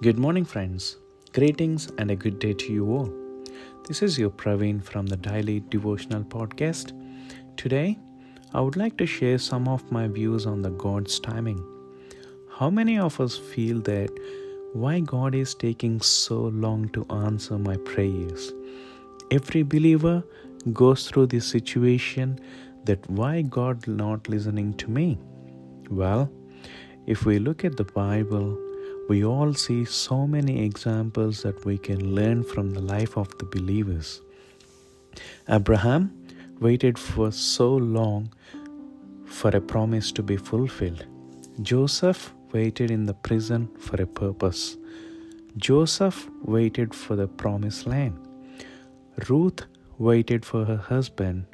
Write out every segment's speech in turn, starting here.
Good morning, friends. Greetings and a good day to you all. This is your Praveen from the Daily Devotional Podcast. Today, I would like to share some of my views on the God's timing. How many of us feel that why God is taking so long to answer my prayers? Every believer goes through this situation that why God not listening to me? Well, if we look at the Bible, we all see so many examples that we can learn from the life of the believers. Abraham waited for so long for a promise to be fulfilled. Joseph waited in the prison for a purpose. Joseph waited for the promised land. Ruth waited for her husband.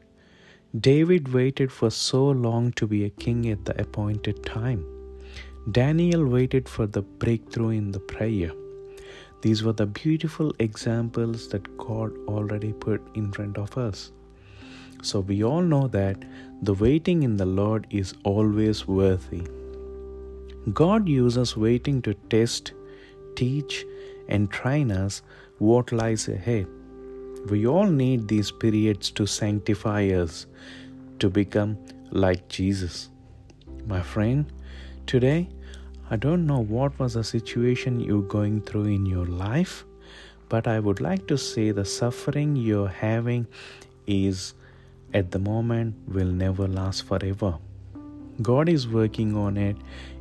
David waited for so long to be a king at the appointed time. Daniel waited for the breakthrough in the prayer. These were the beautiful examples that God already put in front of us. So we all know that the waiting in the Lord is always worthy. God uses waiting to test, teach, and train us what lies ahead. We all need these periods to sanctify us, to become like Jesus. My friend, Today, I don't know what was the situation you're going through in your life, but I would like to say the suffering you're having is at the moment will never last forever. God is working on it.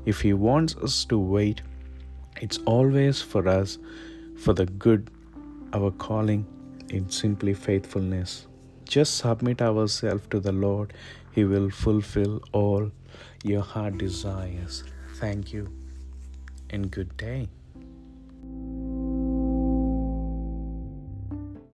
If He wants us to wait, it's always for us, for the good, our calling in simply faithfulness. Just submit ourselves to the Lord, He will fulfill all your heart desires. Thank you and good day.